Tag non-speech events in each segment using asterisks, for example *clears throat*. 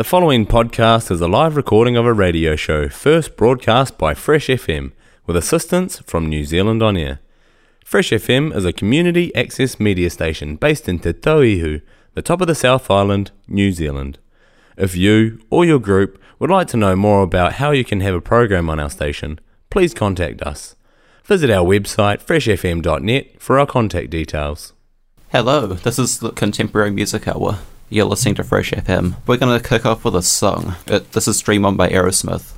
The following podcast is a live recording of a radio show first broadcast by Fresh FM with assistance from New Zealand On Air. Fresh FM is a community access media station based in Te Tauihu, the top of the South Island, New Zealand. If you or your group would like to know more about how you can have a program on our station, please contact us. Visit our website freshfm.net for our contact details. Hello, this is the Contemporary Music Hour. You're listening to Fresh FM. We're going to kick off with a song. It, this is Dream On by Aerosmith.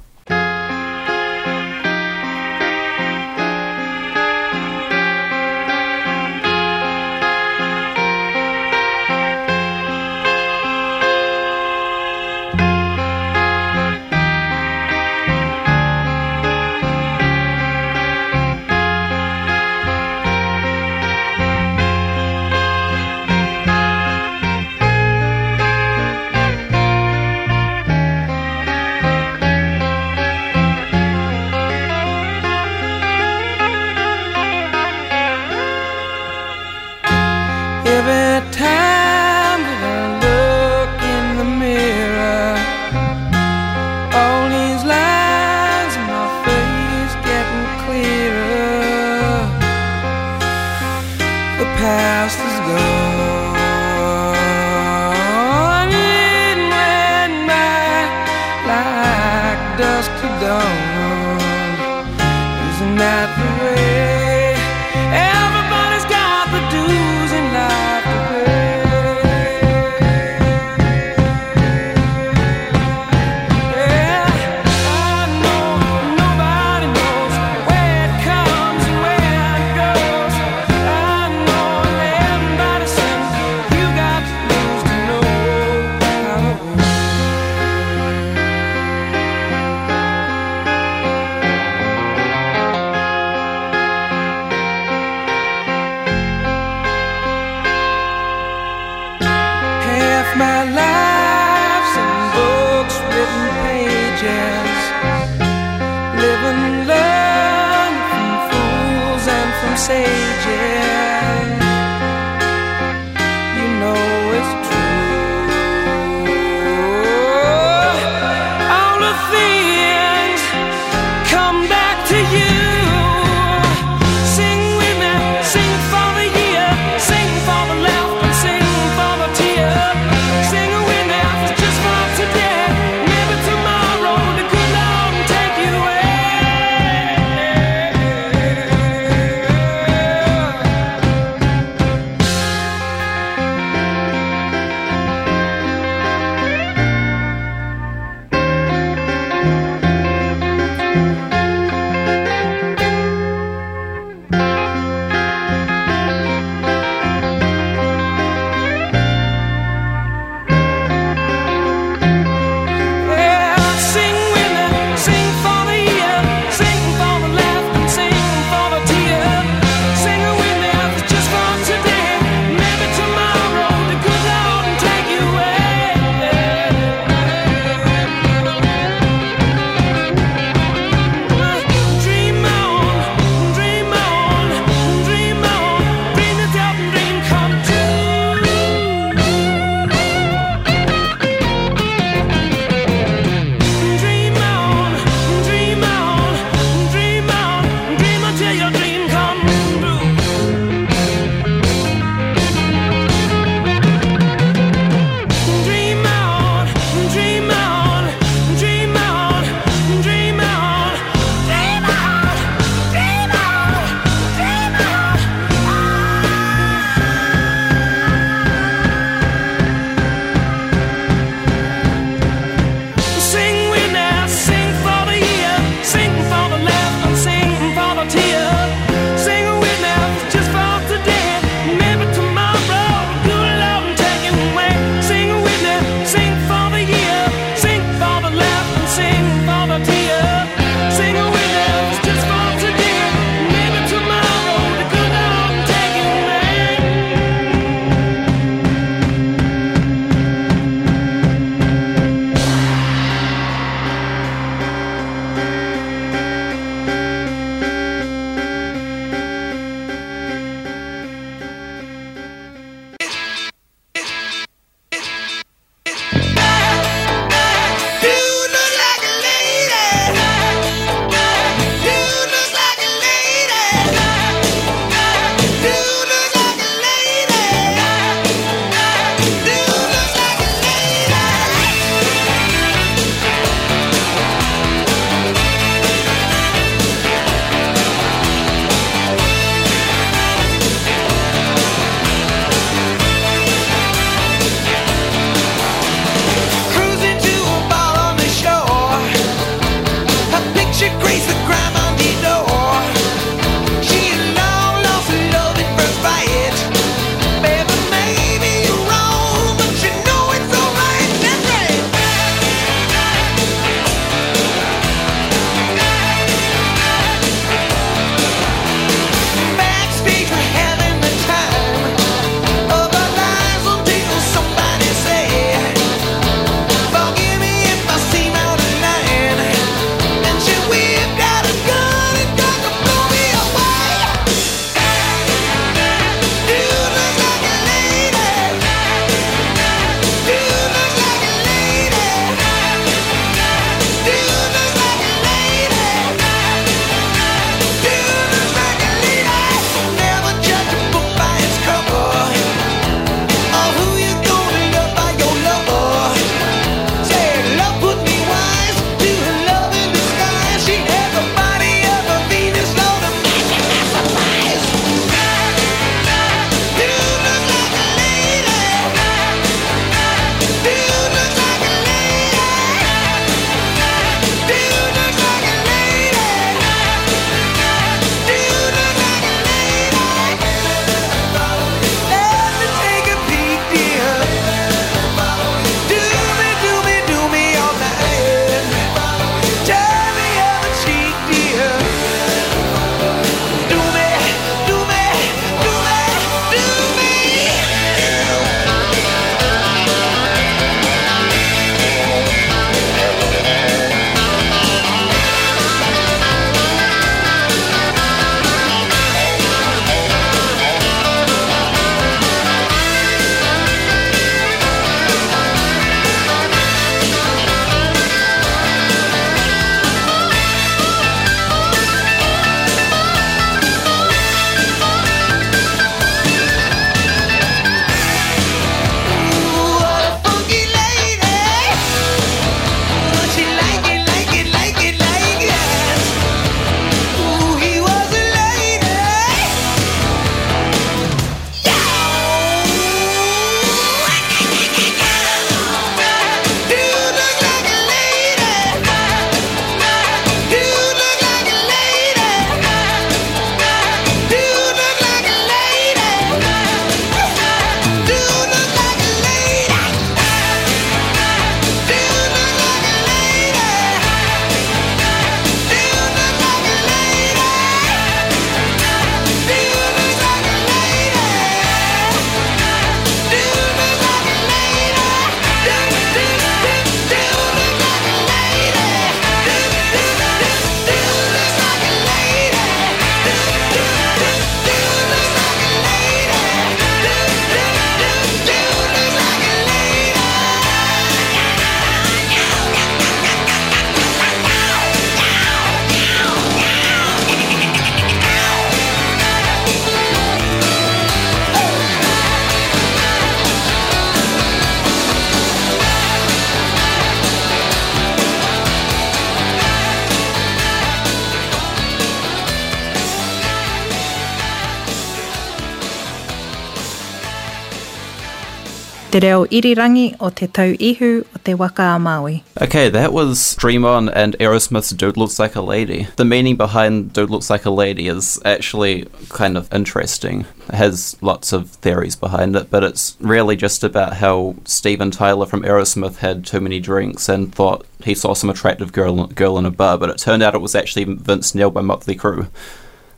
Te reo irirangi o te tau ihu o te waka a Maui. Okay, that was Dream On and Aerosmith's Dude Looks Like a Lady. The meaning behind Dude Looks Like a Lady is actually kind of interesting. It has lots of theories behind it, but it's really just about how Steven Tyler from Aerosmith had too many drinks and thought he saw some attractive girl, girl in a bar, but it turned out it was actually Vince Neil by Motley Crue.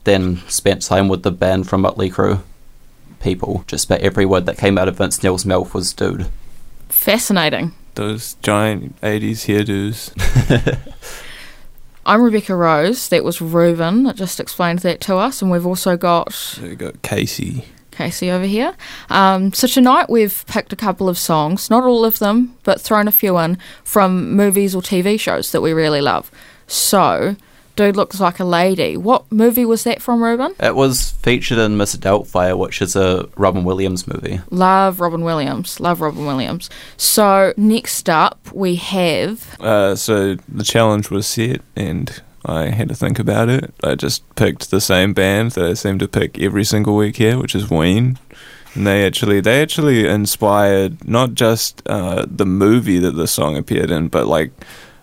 Then spent time with the band from Motley Crue people. Just about every word that came out of Vince Neil's mouth was dude. Fascinating. Those giant 80s hairdos. *laughs* I'm Rebecca Rose. That was Reuben that just explained that to us. And we've also got So we got Casey. Casey over here. Um, so tonight we've picked a couple of songs, not all of them, but thrown a few in from movies or TV shows that we really love. So, Dude Looks Like a Lady. What movie was that from, Reuben? It was featured in Miss Doubtfire, which is a Robin Williams movie. Love Robin Williams. Love Robin Williams. So, next up we have. Uh, so the challenge was set, and I had to think about it. I just picked the same band that I seem to pick every single week here, which is Ween. And they actually, they actually inspired not just uh, the movie that the song appeared in, but like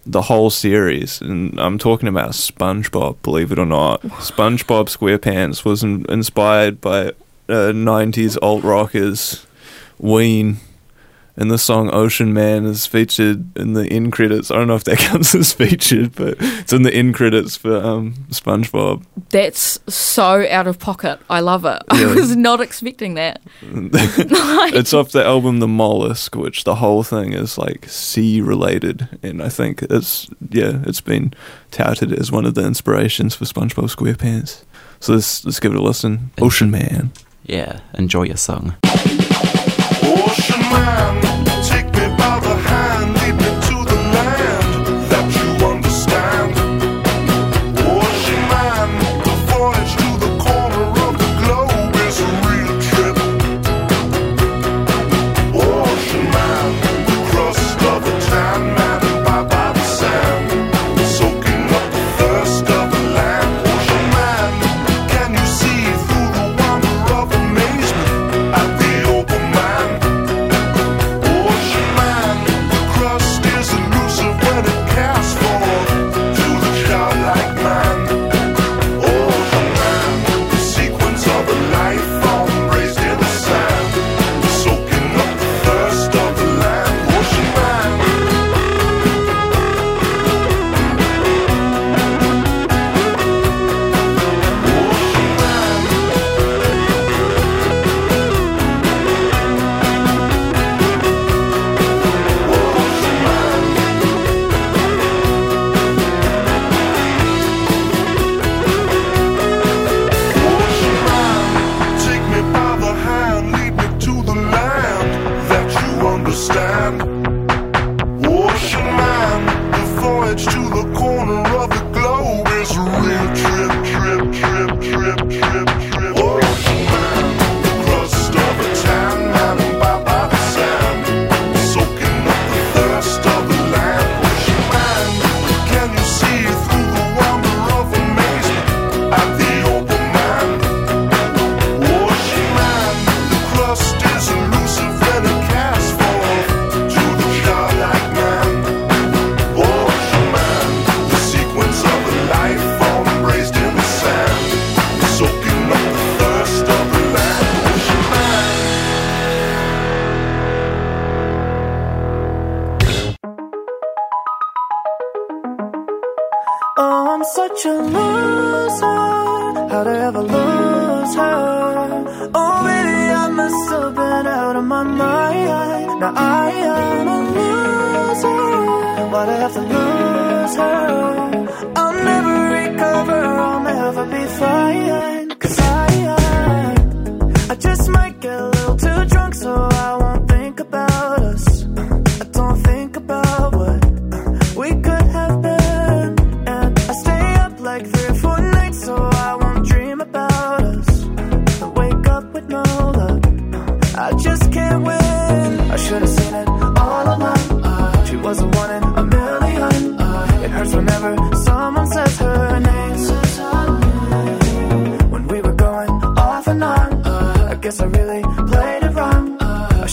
the whole series. And I'm talking about SpongeBob, believe it or not. SpongeBob SquarePants was in- inspired by uh, 90s alt rockers, Ween. And the song Ocean Man is featured in the end credits. I don't know if that *laughs* counts as featured, but it's in the end credits for um, SpongeBob. That's so out of pocket. I love it. *laughs* I was not expecting that. *laughs* it's off the album The Mollusk, which the whole thing is like sea related, and I think it's yeah, it's been touted as one of the inspirations for SpongeBob SquarePants. So let's let's give it a listen. Ocean Man. Yeah, enjoy your song. Ocean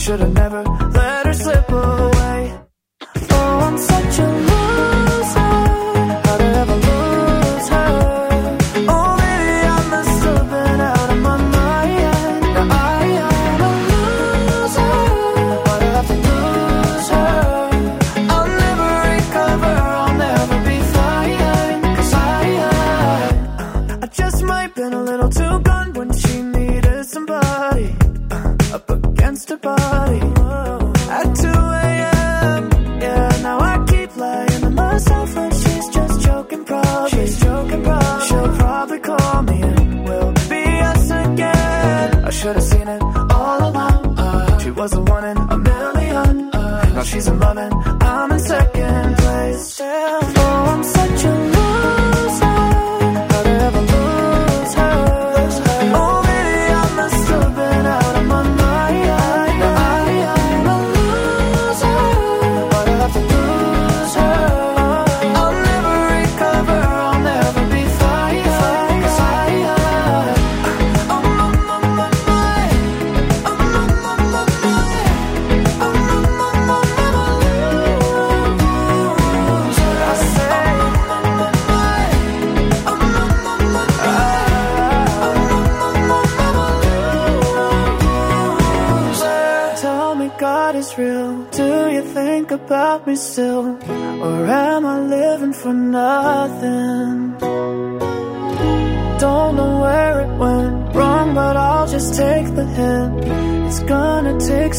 should've never let her slip away. Oh, I'm such a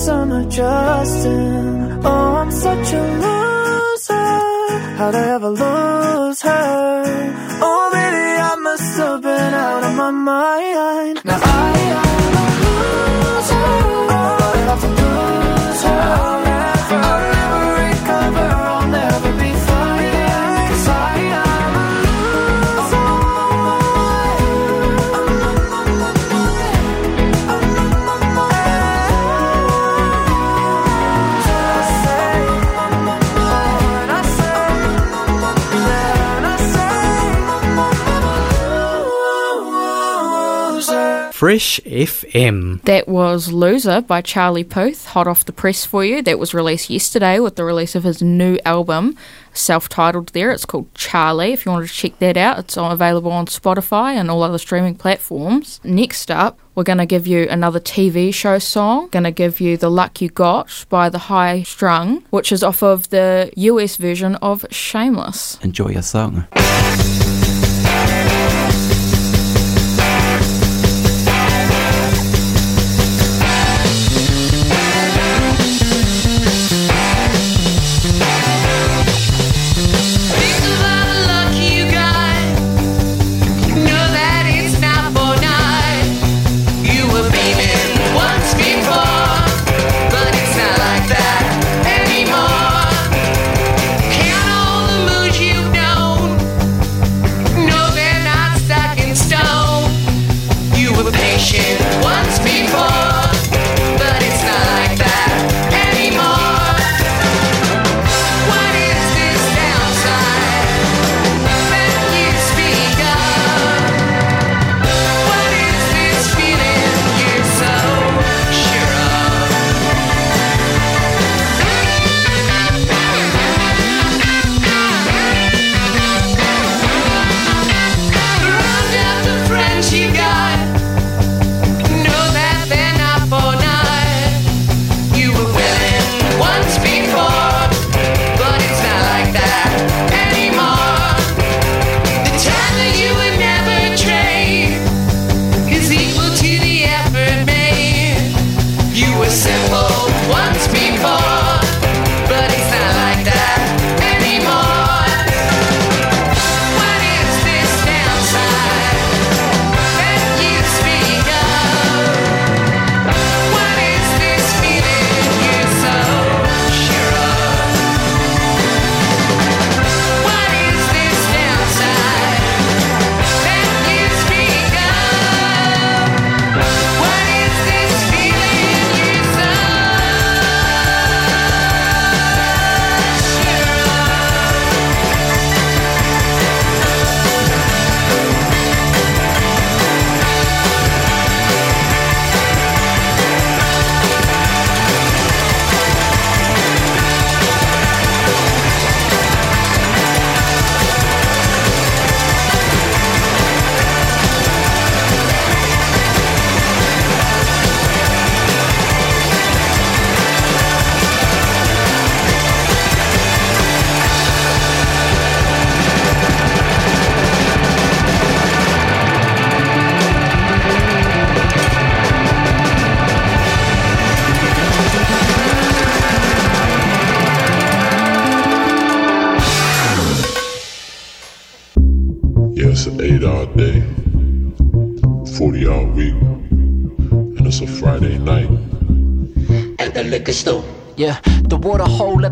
I'm adjusting. Oh, I'm such a loser. How'd I ever lose her? Oh, baby, I must have been out of my mind. Now I. Fresh FM. That was Loser by Charlie Puth, hot off the press for you. That was released yesterday with the release of his new album, self titled there. It's called Charlie. If you wanted to check that out, it's available on Spotify and all other streaming platforms. Next up, we're going to give you another TV show song. Going to give you The Luck You Got by The High Strung, which is off of the US version of Shameless. Enjoy your song.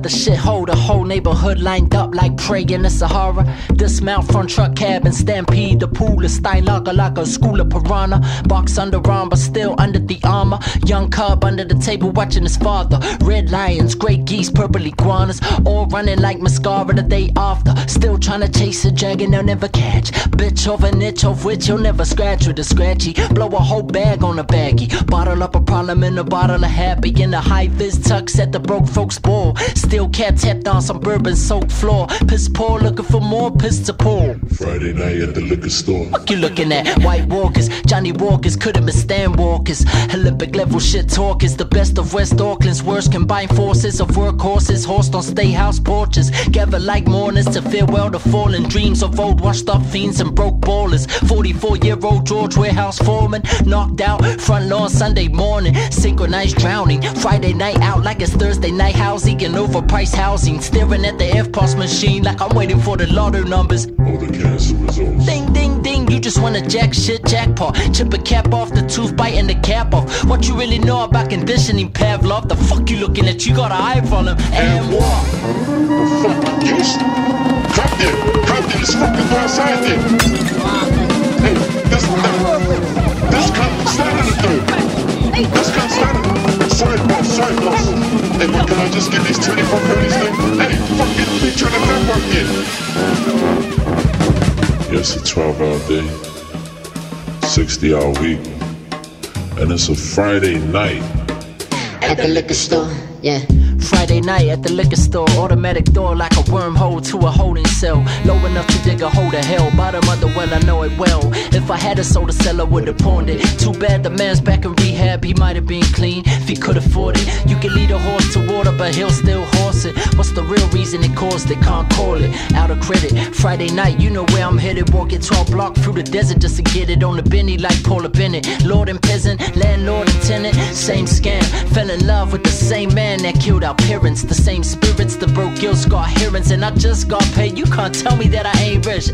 The shithole, the whole neighborhood lined up like prey in the Sahara. Dismount front truck cab and stampede. The pool is Steinlager like a school of piranha. Box under arm, but still under the armor. Young cub under the table watching his father. Red lions, great geese, purple iguanas. All running like mascara the day after. Still trying to chase a dragon they'll never catch. Bitch of an itch of which you'll never scratch with a scratchy. Blow a whole bag on a baggie. Bottle up a problem in a bottle of happy. In the high vis tux at the broke folks ball. Still cat tapped on some bourbon soaked floor. Piss poor looking for more piss to pour. Friday night at the liquor store. Fuck you looking at white walkers, Johnny Walkers, could've been Stan Walkers. Olympic level shit talkers, the best of West Auckland's worst combined forces of workhorses, horsed on state house porches. Gather like mourners to farewell the fallen dreams of old washed up fiends and broke ballers. 44 year old George Warehouse foreman, knocked out front lawn Sunday morning. Synchronized drowning, Friday night out like it's Thursday night housing and overpriced housing. Staring at the EFTPOS machine like I'm waiting for the lotto numbers. All the cancer results. Ding, ding, ding, you just wanna jack shit, jackpot. Chip a cap off the tooth, biting the cap off. What you really know about conditioning, Pavlov? The fuck you looking at? You got an eye for him. And what? Fuck you. Crap there. Crap there. Fucking outside there. Can I just get these 24 pennies thing? Hey, fucking picture the network here. Yes, a 12 hour day, 60 hour week, and it's a Friday night. At the liquor store, yeah. Friday night at the liquor store, automatic door like a wormhole to a holding cell. Low enough to dig a hole to hell. Bottom of the well, I know it well. If I had a soda cellar, would have pawned it. Too bad the man's back in rehab, he might have been clean if he could afford it. You can lead a horse to water, but he'll still horse it. What's the real reason it caused it? Can't call it. Out of credit. Friday night, you know where I'm headed. Walking 12 block through the desert just to get it on the Benny like Paula Bennett. Lord and peasant, landlord and tenant, same scam. Fell in love with the same man that killed our parents. The same spirits, the broke guilt scar hearings. And I just got paid. You can't tell me that I ain't rich.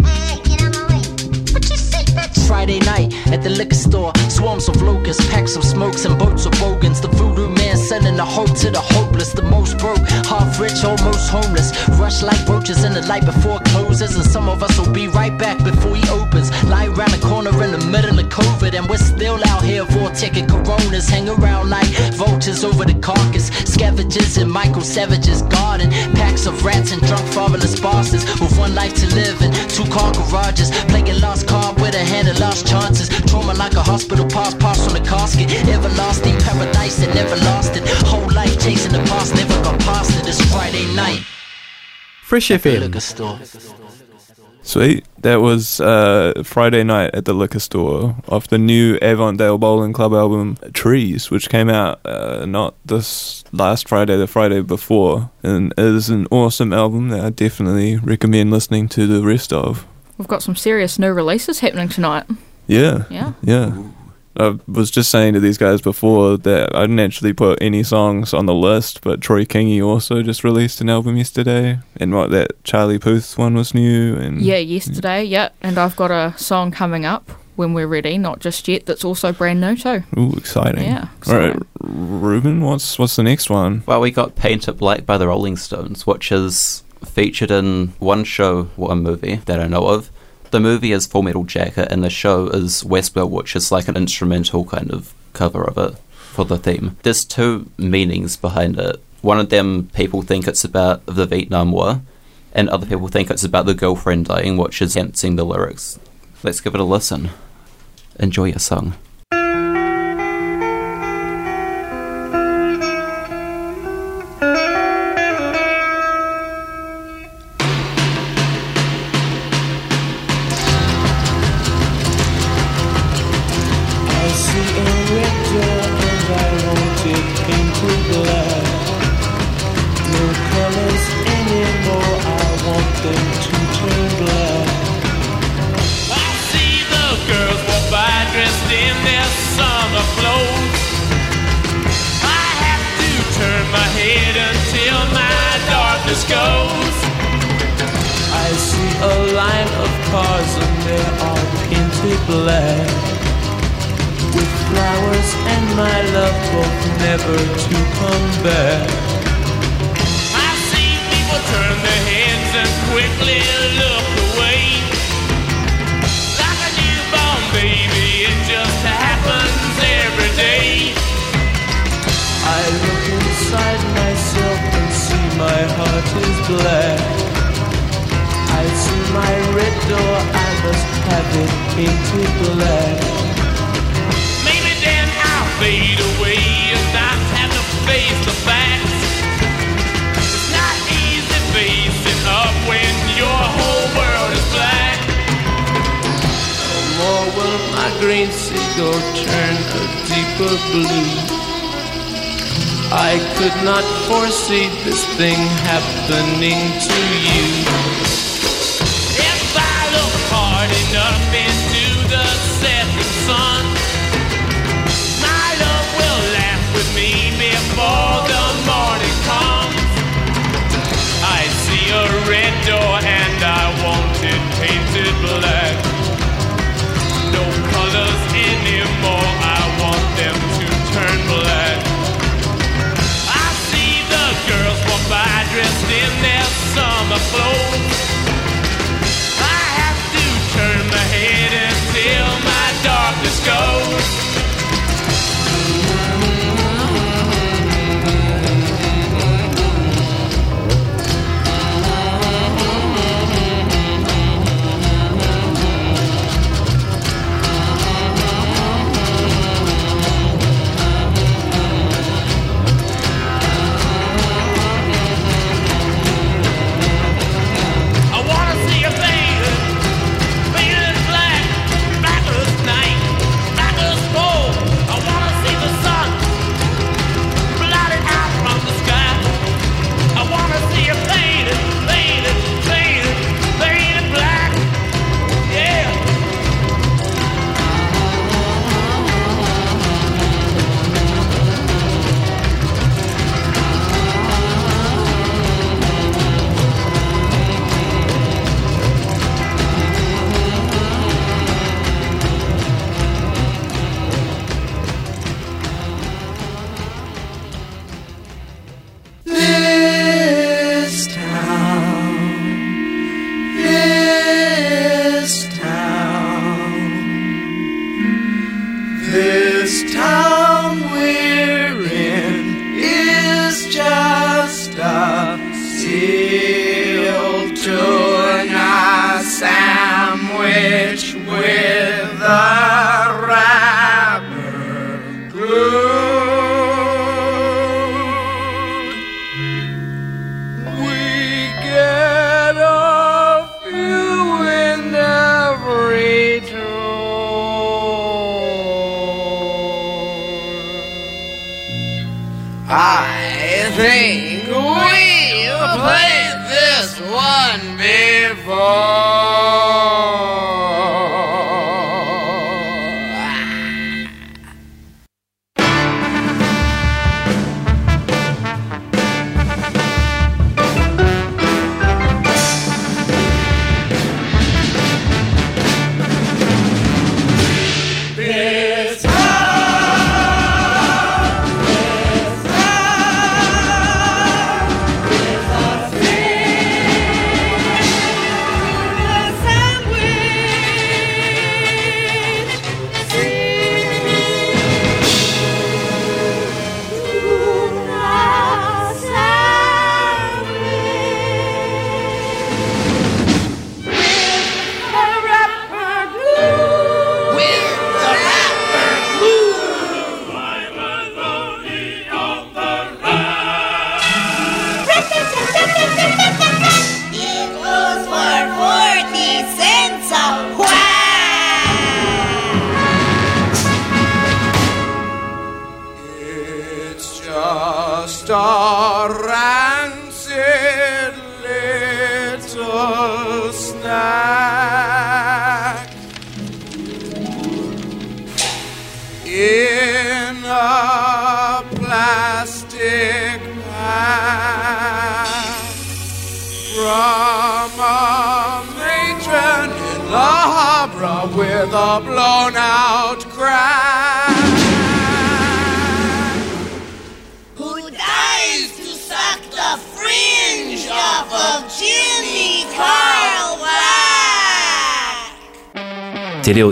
Friday night at the liquor store, swarms of locusts, packs of smokes, and boats of bogans. The voodoo man sending the hope to the hopeless, the most broke, half rich, almost homeless. Rush like roaches in the light before it closes, and some of us will be right back before he opens. Lie around the corner in the middle of COVID, and we're still out here for ticket coronas. Hang around like vultures over the carcass, scavengers in Michael Savage's garden. Packs of rats and drunk fatherless bosses with one life to live in two car garages. Playing lost card with a hand of lost chances. Trauma like a hospital pass, pass on the casket. Everlasting paradise that never lost it. Whole life chasing the past, never got past it. It's Friday night. Fresh FM. Liquor store. Sweet. That was uh, Friday night at the liquor store off the new Avondale Bowling Club album Trees, which came out uh, not this last Friday, the Friday before, and it is an awesome album that I definitely recommend listening to the rest of. We've got some serious new releases happening tonight. Yeah. Yeah. Yeah. I was just saying to these guys before that I didn't actually put any songs on the list, but Troy Kingi also just released an album yesterday, and what that Charlie Puth one was new, and Yeah, yesterday, yeah. And I've got a song coming up when we're ready, not just yet, that's also brand new too. ooh, exciting. Yeah, All right. Reuben, what's what's the next one? Well, we got Paint It Black by the Rolling Stones, which is featured in one show, one movie that I know of. The movie is Full Metal Jacket, and the show is Westworld, which is like an instrumental kind of cover of it for the theme. There's two meanings behind it. One of them, people think it's about the Vietnam War, and other people think it's about the girlfriend dying, which is dancing the lyrics. Let's give it a listen. Enjoy your song. Cars and there are painted black with flowers and my love both never to come back. I see people turn their heads and quickly look away. Like a newborn baby, it just happens every day. I look inside myself and see my heart is black. I see my red door, I must have it painted black. Maybe then I'll fade away and not have to face the facts. It's not easy facing up when your whole world is black. No more will my green seagull turn a deeper blue. I could not foresee this thing happening to you. Summer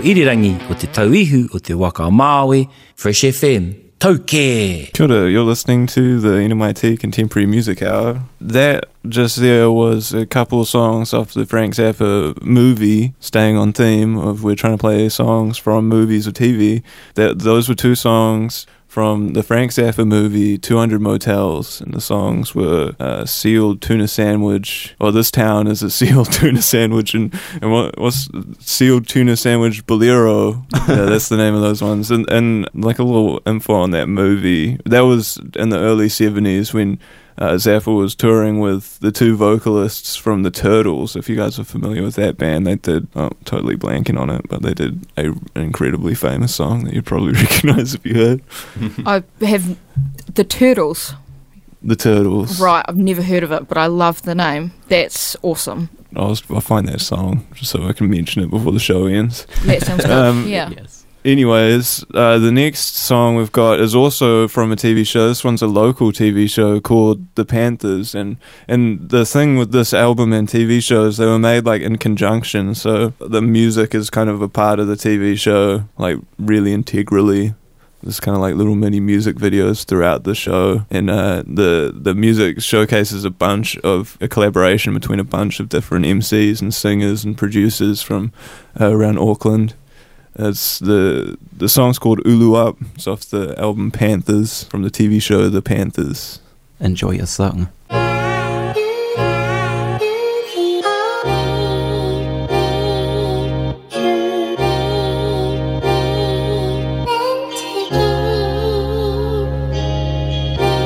irirangi o te tauihu o te waka Māui, Fresh FM, Tauke! Kia ora, you're listening to the NMIT Contemporary Music Hour. That just there was a couple of songs off the Frank Zappa movie, staying on theme of we're trying to play songs from movies or TV. That those were two songs from the Frank Zappa movie, 200 Motels, and the songs were uh, Sealed Tuna Sandwich, or This Town is a *laughs* Sealed Tuna Sandwich, and, and what, what's Sealed Tuna Sandwich Bolero? yeah, that's the name of those ones. And, and like a little info on that movie, that was in the early 70s when uh, Zappa was touring with the two vocalists from the Turtles. If you guys are familiar with that band, they did oh, totally blanking on it, but they did a, an incredibly famous song that you'd probably *laughs* recognize if you heard *laughs* I have the Turtles. the Turtles. Right, I've never heard of it, but I love the name. That's awesome. I'll, I'll find that song just so I can mention it before the show ends. That sounds *laughs* good. Um, yeah. Anyways, uh, the next song we've got is also from a TV show. This one's a local TV show called The Panthers, and and the thing with this album and TV shows, they were made like in conjunction. So the music is kind of a part of the TV show, like really integrally. There's kind of like little mini music videos throughout the show, and uh, the the music showcases a bunch of a collaboration between a bunch of different MCs and singers and producers from uh, around Auckland. It's the the song's called Ulu Up. It's off the album Panthers from the TV show The Panthers. Enjoy your song.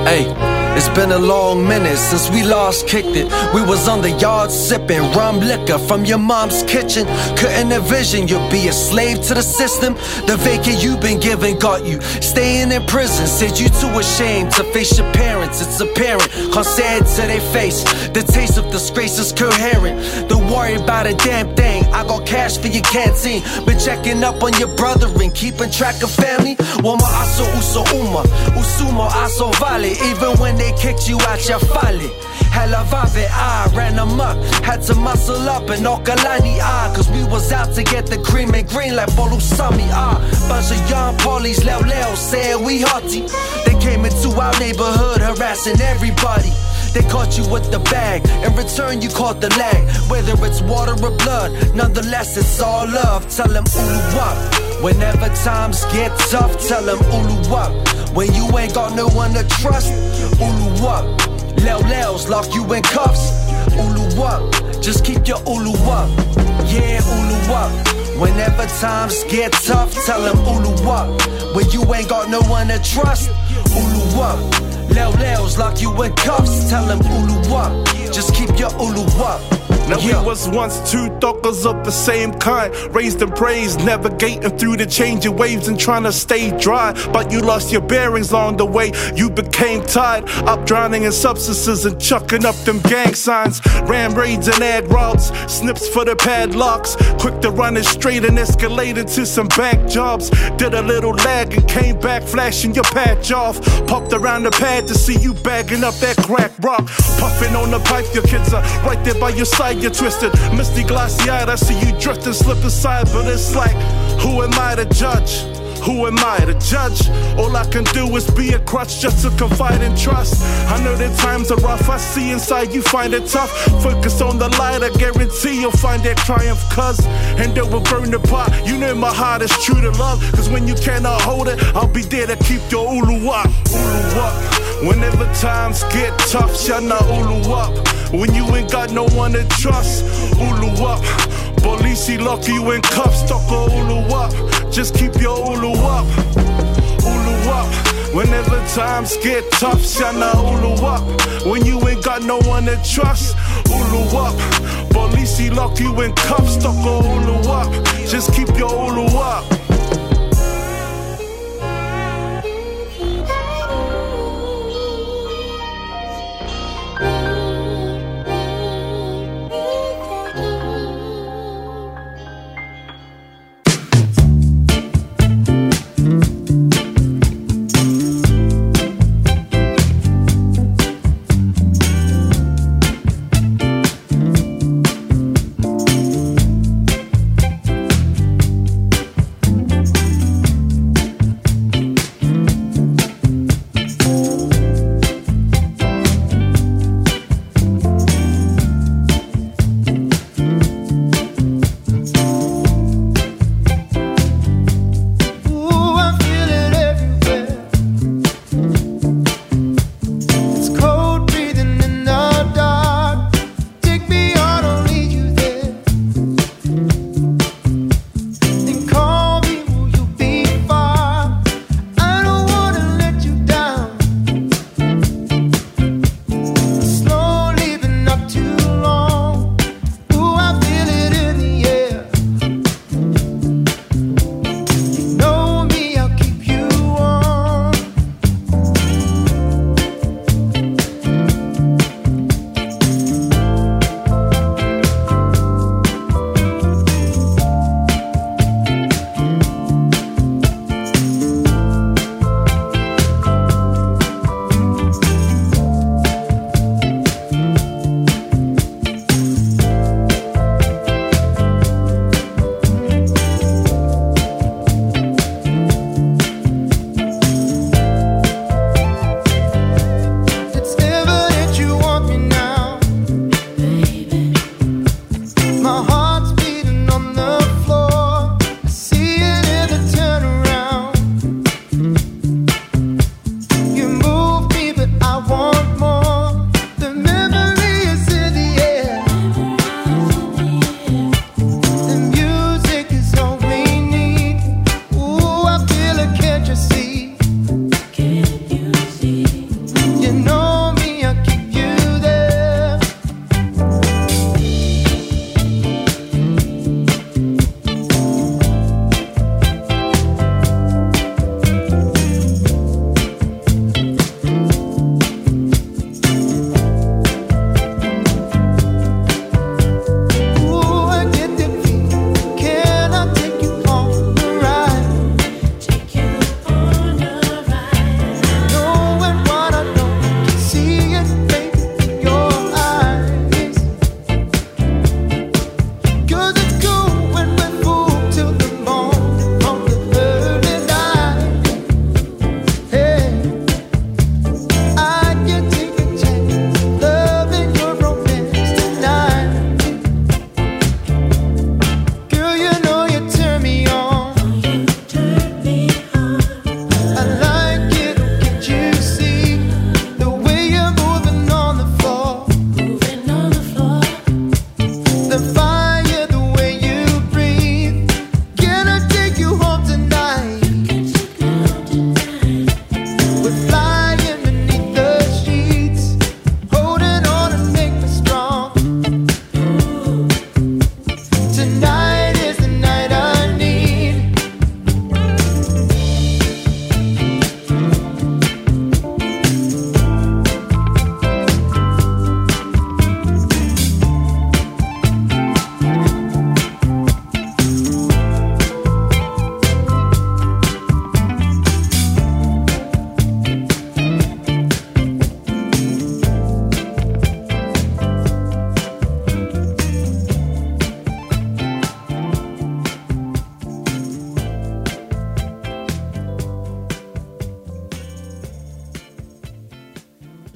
Hey, it's been a long minute since we last kicked it. We was on the yard sipping rum liquor from your mom's kitchen. Couldn't envision you'd be a slave to the system. The vacant you've been given got you staying in prison. Said you too ashamed to face your parents. It's apparent, cause said to their face. The taste of disgrace is coherent. Don't worry about a damn thing. I got cash for your canteen. Been checking up on your brother and keeping track of family. Wama aso uso uma, usumo aso vale. Even when they kicked you out your folly. Hella vibe, I ran amok. Had to muscle up and Okalani, ah. Cause we was out to get the cream and green like Bolusami, ah. Bunch of young police, Leo Leo, saying we hearty. They came into our neighborhood harassing everybody. They caught you with the bag. In return, you caught the lag. Whether it's water or blood, nonetheless, it's all love. Tell them Ulu up. Whenever times get tough, tell them Ulu up. When you ain't got no one to trust, Ulu up. Leo Leos lock you in cuffs, Ulu up. Just keep your Ulu up. Yeah, Ulu up. Whenever times get tough, tell them Ulu up. When you ain't got no one to trust, Ulu up. Leo Leos lock you in cuffs, tell them Ulu up. Just keep your Ulu up. Now we was once two thokers of the same kind, raised and praised, navigating through the changing waves and trying to stay dry. But you lost your bearings along the way. You became tied up, drowning in substances and chucking up them gang signs. Ram raids and ad routes, snips for the padlocks. Quick to run it straight and escalate into some bank jobs. Did a little lag and came back, flashing your patch off. Popped around the pad to see you bagging up that crack rock. Puffing on the pipe, your kids are right there by your side. You're twisted, misty, glassy eyed. I see you drifting, slip aside, but it's like, who am I to judge? Who am I to judge? All I can do is be a crutch just to confide and trust. I know that times are rough, I see inside you find it tough. Focus on the light, I guarantee you'll find that triumph, cuz. And it will burn pot. You know my heart is true to love, cause when you cannot hold it, I'll be there to keep your ulu up. Ulu up. Whenever times get tough, shana ulu up. When you ain't got no one to trust, ulu up. Polisi lock you in cuffs, a ulu up. Just keep your ulu up, ulu up. Whenever times get tough, shana ulu up. When you ain't got no one to trust, ulu up. Polisi lock you in cuffs, a ulu up. Just keep your ulu up.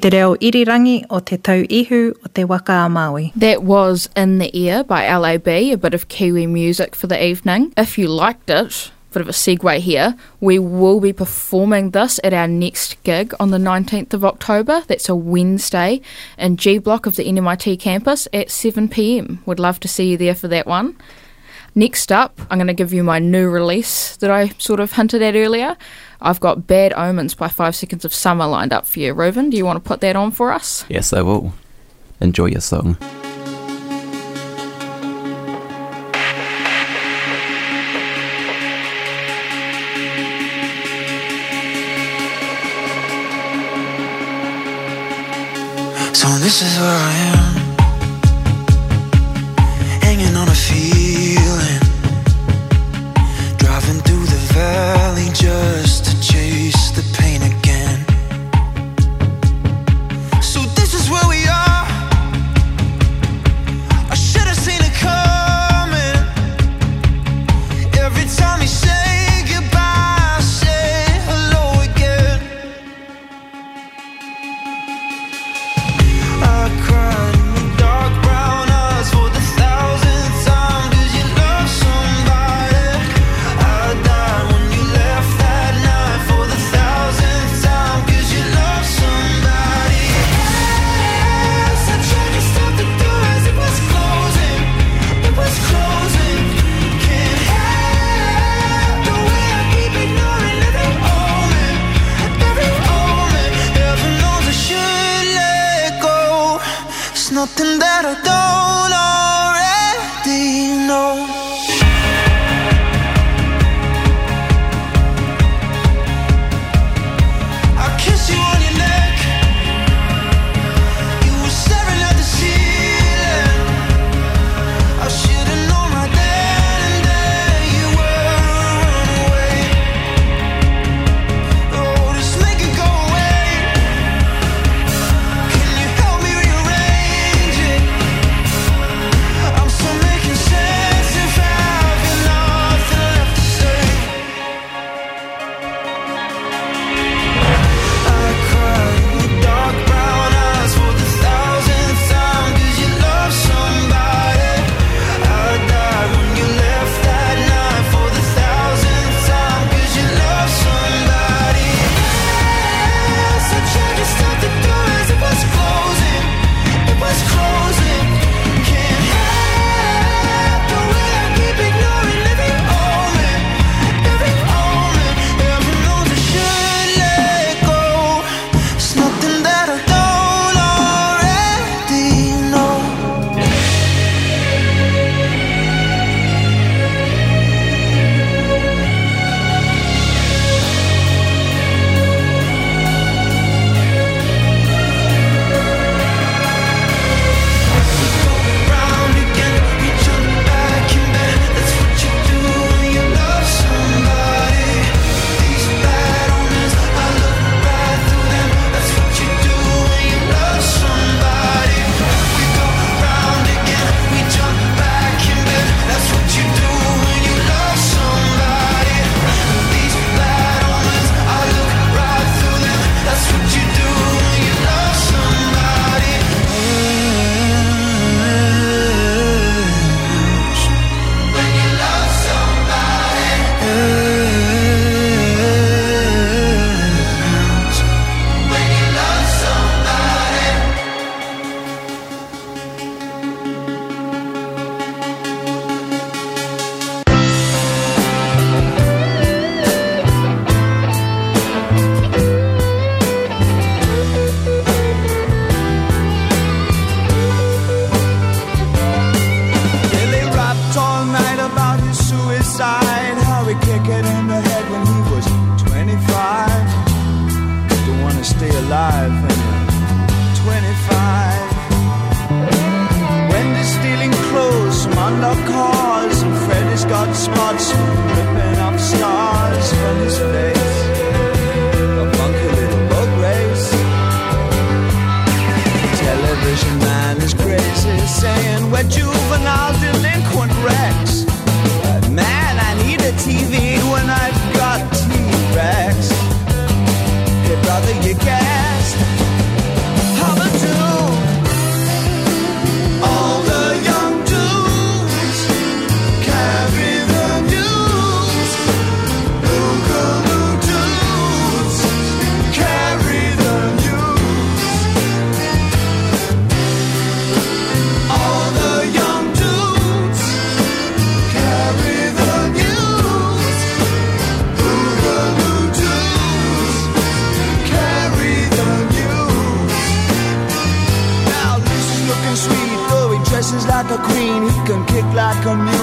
Te reo irirangi o te tau ihu o te waka a Māui. That was In the Air by LAB, a bit of Kiwi music for the evening. If you liked it, bit of a segue here. We will be performing this at our next gig on the 19th of October. That's a Wednesday in G Block of the NMIT campus at 7 pm. Would love to see you there for that one. Next up, I'm going to give you my new release that I sort of hinted at earlier. I've got Bad Omens by Five Seconds of Summer lined up for you. Reuben, do you want to put that on for us? Yes, I will. Enjoy your song. So this is where I am. nothing that I don't already know. Kick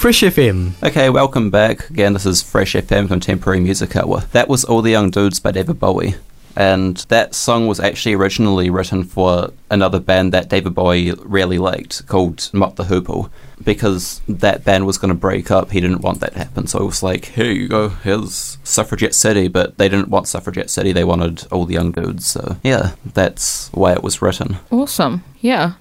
Fresh FM. Okay, welcome back. Again, this is Fresh FM Contemporary Music Hour. That was All the Young Dudes by David Bowie. And that song was actually originally written for another band that David Bowie really liked called Mott the Hoople. Because that band was going to break up, he didn't want that to happen. So it was like, here you go, here's Suffragette City. But they didn't want Suffragette City, they wanted All the Young Dudes. So yeah, that's why it was written. Awesome. Yeah.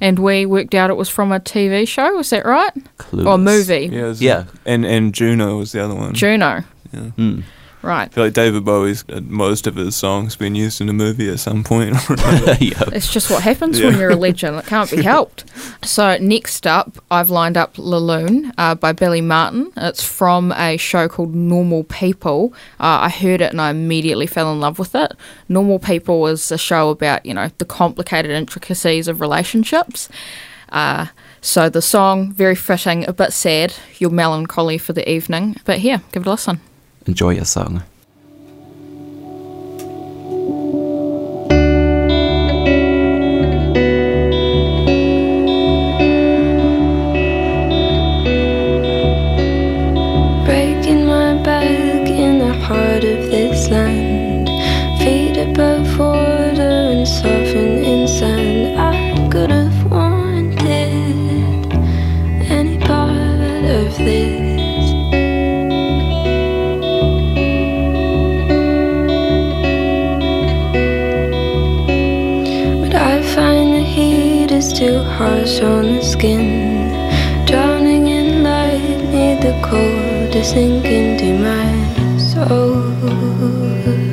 And we worked out it was from a TV show, is that right? Or movie. Yeah, it was- And and Juno was the other one. Juno. Yeah. Hmm. Right. I feel like David Bowie's uh, most of his songs been used in a movie at some point. *laughs* It's just what happens when you're a legend. It can't be helped. *laughs* So next up, I've lined up La Lune uh, by Billie Marten. It's from a show called Normal People. Uh, I heard it and I immediately fell in love with it. Normal People is a show about you know the complicated intricacies of relationships. Uh, so the song very fitting, a bit sad. Your melancholy for the evening, but here, give it a listen. Enjoy your song. Harsh on the skin. Drowning in light, need the cold to sink into my soul.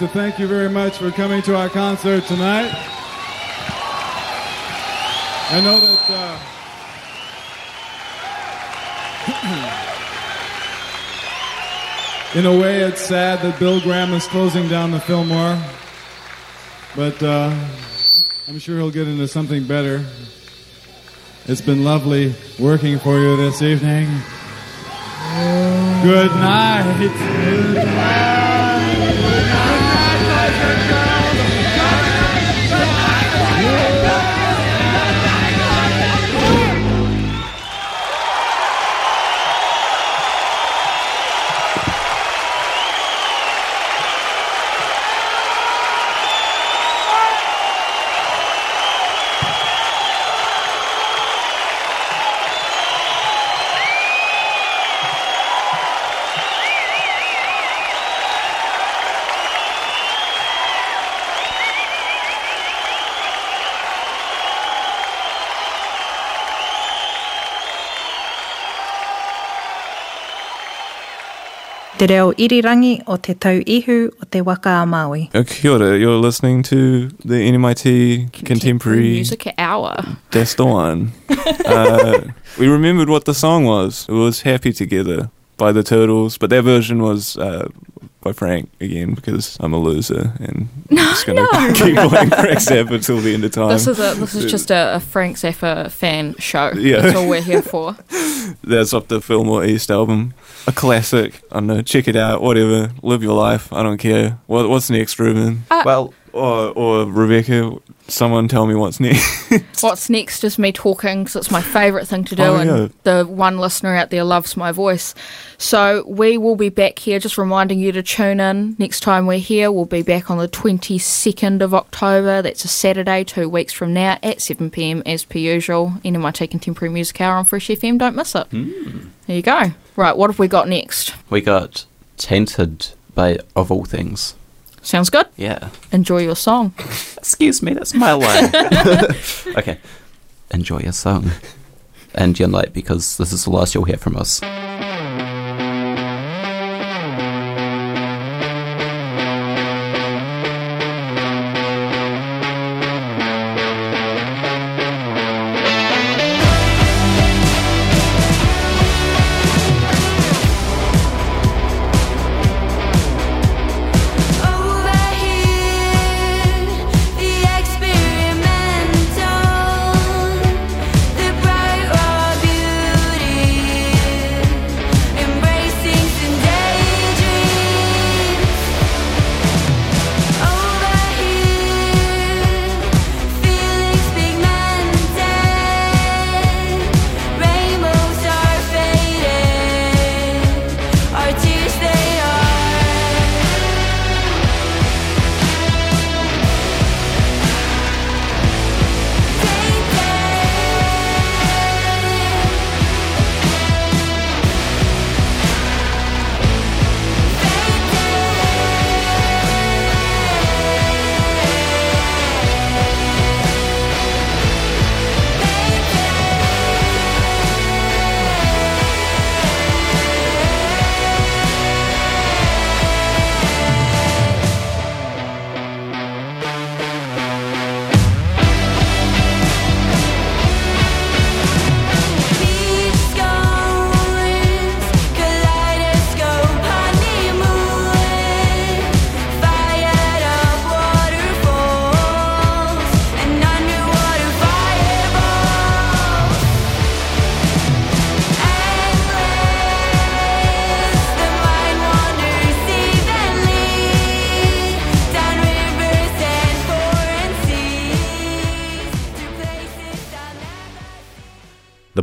Like to thank you very much for coming to our concert tonight. I know that. Uh, *clears throat* in a way, it's sad that Bill Graham is closing down the Fillmore, but uh, I'm sure he'll get into something better. It's been lovely working for you this evening. Good night. Te reo irirangi o te tau ihu o te waka a Maui. Uh, kia ora, you're listening to the NMIT Contemporary Music Hour. That's the one. uh, we remembered what the song was. It was Happy Together by the Turtles, but their version was uh, by Frank again because I'm a loser and *laughs* I'm just going to no. *laughs* keep playing Frank Zappa until the end of time. This is a this is just a, a Frank Zappa fan show. Yeah. That's all we're here for. *laughs* That's off the Fillmore East album. A classic. I don't know. Check it out. Whatever. Live your life. I don't care. What, what's next, Reuben? Uh, well, or, or Rebecca, someone tell me what's next. *laughs* What's next is me talking because it's my favourite thing to do, Oh, and yeah. the one listener out there loves my voice. So we will be back here, just reminding you to tune in next time we're here. We'll be back on the 22nd of October. That's a Saturday, two weeks from now, at 7 pm as per usual. NMIT Contemporary Music Hour on Fresh FM. Don't miss it. Hmm. There you go. Right, what have we got next? We got Tainted by Of All Things. Sounds good. Yeah. Enjoy your song. *laughs* Excuse me, that's my line. *laughs* okay. Enjoy your song. And your night because this is the last you'll hear from us.